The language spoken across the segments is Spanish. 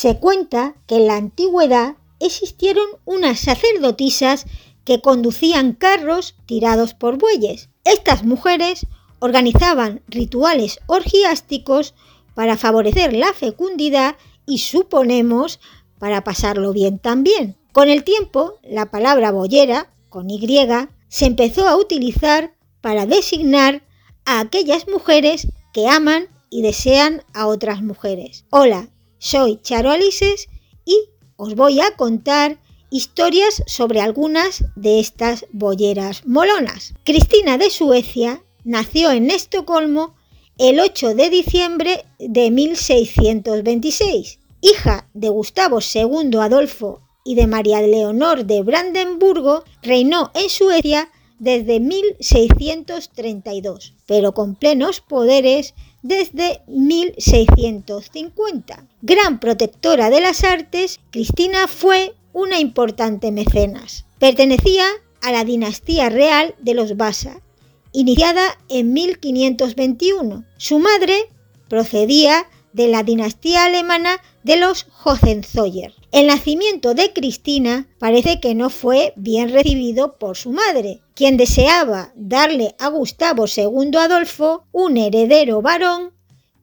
Se cuenta que en la antigüedad existieron unas sacerdotisas que conducían carros tirados por bueyes. Estas mujeres organizaban rituales orgiásticos para favorecer la fecundidad y suponemos para pasarlo bien también. Con el tiempo, la palabra boyera, con Y, se empezó a utilizar para designar a aquellas mujeres que aman y desean a otras mujeres. Hola, soy Charo Alises y os voy a contar historias sobre algunas de estas boyeras molonas. Cristina de Suecia nació en Estocolmo el 8 de diciembre de 1626. Hija de Gustavo II Adolfo y de María Leonor de Brandenburgo, reinó en Suecia desde 1632, pero con plenos poderes desde 1650. Gran protectora de las artes, Cristina fue una importante mecenas. Pertenecía a la dinastía real de los Basa, iniciada en 1521. Su madre procedía de la dinastía alemana de los Hohenzollern. El nacimiento de Cristina parece que no fue bien recibido por su madre, quien deseaba darle a Gustavo II Adolfo un heredero varón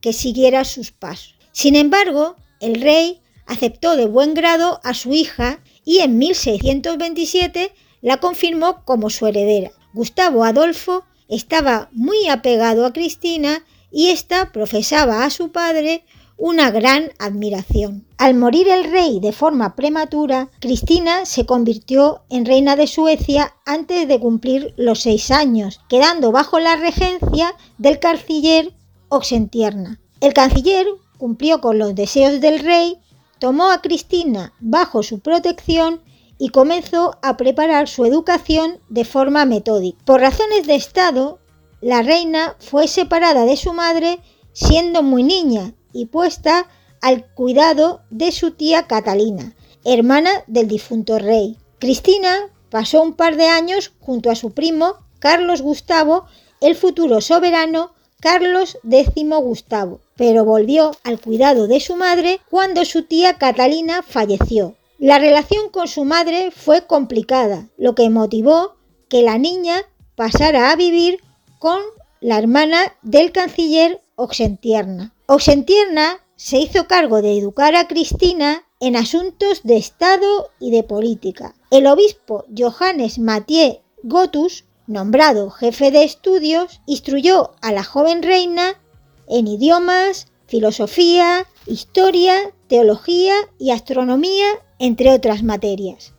que siguiera sus pasos. Sin embargo, el rey aceptó de buen grado a su hija y en 1627 la confirmó como su heredera. Gustavo Adolfo estaba muy apegado a Cristina y ésta profesaba a su padre una gran admiración. Al morir el rey de forma prematura, Cristina se convirtió en reina de Suecia antes de cumplir los seis años, quedando bajo la regencia del canciller Oxentierna. El canciller cumplió con los deseos del rey, tomó a Cristina bajo su protección y comenzó a preparar su educación de forma metódica. Por razones de Estado, la reina fue separada de su madre siendo muy niña y puesta al cuidado de su tía Catalina, hermana del difunto rey. Cristina pasó un par de años junto a su primo Carlos Gustavo, el futuro soberano Carlos X Gustavo, pero volvió al cuidado de su madre cuando su tía Catalina falleció. La relación con su madre fue complicada, lo que motivó que la niña pasara a vivir con la hermana del canciller Oxentierna. Oxentierna se hizo cargo de educar a Cristina en asuntos de Estado y de política. El obispo Johannes Mathieu Gotus, nombrado jefe de estudios, instruyó a la joven reina en idiomas, filosofía, historia, teología y astronomía, entre otras materias.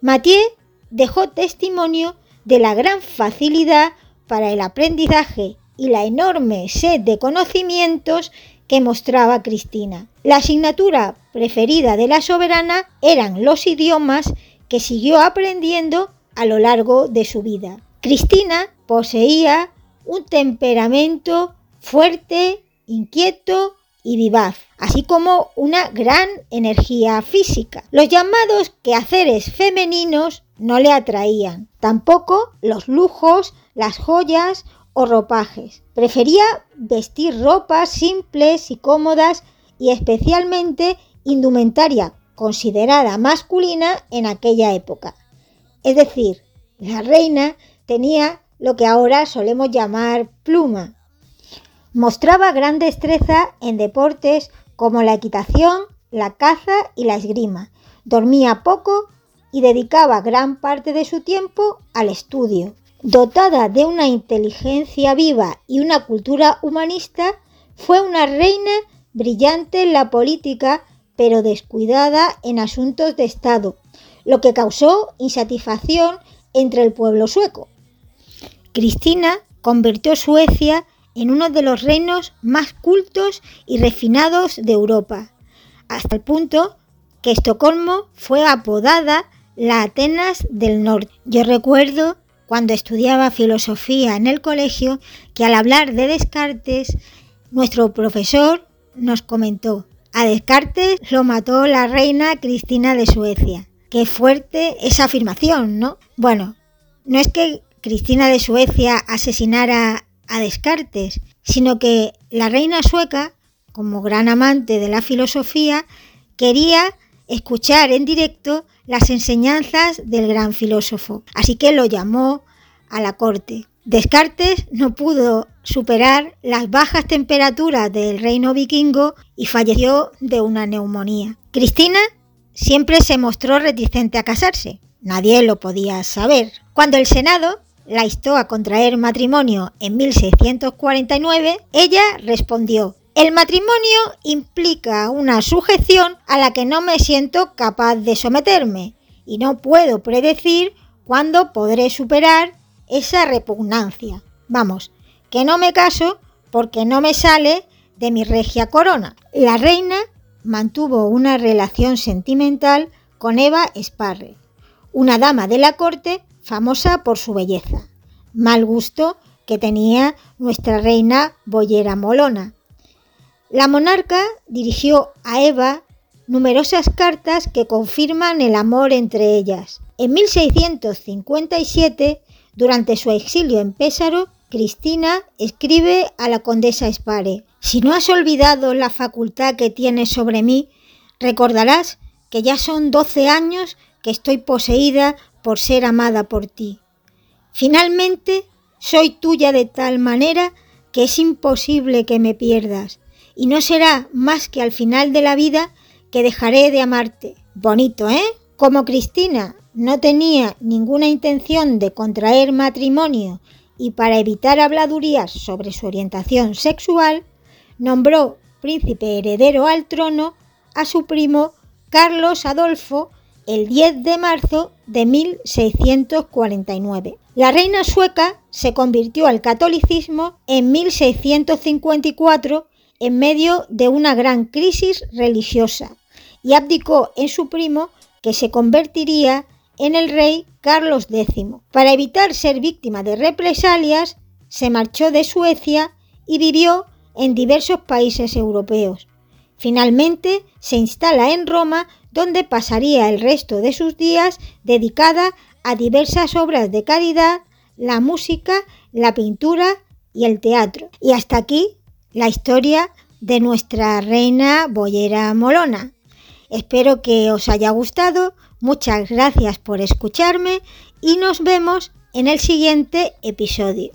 Mathieu dejó testimonio de la gran facilidad para el aprendizaje y la enorme sed de conocimientos que mostraba Cristina. La asignatura preferida de la soberana eran los idiomas que siguió aprendiendo a lo largo de su vida. Cristina poseía un temperamento fuerte, inquieto y vivaz, así como una gran energía física. Los llamados quehaceres femeninos no le atraían, tampoco los lujos, las joyas o ropajes. Prefería vestir ropas simples y cómodas y especialmente indumentaria considerada masculina en aquella época. Es decir, la reina tenía lo que ahora solemos llamar pluma. Mostraba gran destreza en deportes como la equitación, la caza y la esgrima. Dormía poco y dedicaba gran parte de su tiempo al estudio. Dotada de una inteligencia viva y una cultura humanista, fue una reina brillante en la política, pero descuidada en asuntos de Estado, lo que causó insatisfacción entre el pueblo sueco. Cristina convirtió Suecia en uno de los reinos más cultos y refinados de Europa, hasta el punto que Estocolmo fue apodada la Atenas del Norte. Yo recuerdo cuando estudiaba filosofía en el colegio que al hablar de Descartes, nuestro profesor nos comentó, a Descartes lo mató la reina Cristina de Suecia. Qué fuerte esa afirmación, ¿no? Bueno, no es que Cristina de Suecia asesinara a Descartes, sino que la reina sueca, como gran amante de la filosofía, quería escuchar en directo las enseñanzas del gran filósofo, así que lo llamó a la corte. Descartes no pudo superar las bajas temperaturas del reino vikingo y falleció de una neumonía. Cristina siempre se mostró reticente a casarse. Nadie lo podía saber. Cuando el Senado la instó a contraer matrimonio en 1649, ella respondió, el matrimonio implica una sujeción a la que no me siento capaz de someterme y no puedo predecir cuándo podré superar esa repugnancia. Vamos, que no me caso porque no me sale de mi regia corona. La reina mantuvo una relación sentimental con Eva Sparre, una dama de la corte famosa por su belleza. Mal gusto que tenía nuestra reina Boyera Molona, la monarca dirigió a Eva numerosas cartas que confirman el amor entre ellas. En 1657, durante su exilio en Pésaro, Cristina escribe a la condesa Spare, si no has olvidado la facultad que tienes sobre mí, recordarás que ya son 12 años que estoy poseída por ser amada por ti. Finalmente, soy tuya de tal manera que es imposible que me pierdas y no será más que al final de la vida que dejaré de amarte. Bonito, ¿eh? Como Cristina no tenía ninguna intención de contraer matrimonio y para evitar habladurías sobre su orientación sexual, nombró príncipe heredero al trono a su primo Carlos Adolfo el 10 de marzo de 1649. La reina sueca se convirtió al catolicismo en 1654 en medio de una gran crisis religiosa y abdicó en su primo que se convertiría en el rey Carlos X. Para evitar ser víctima de represalias, se marchó de Suecia y vivió en diversos países europeos. Finalmente se instala en Roma, donde pasaría el resto de sus días dedicada a diversas obras de caridad, la música, la pintura y el teatro. Y hasta aquí la historia de nuestra reina boyera molona. Espero que os haya gustado, muchas gracias por escucharme y nos vemos en el siguiente episodio.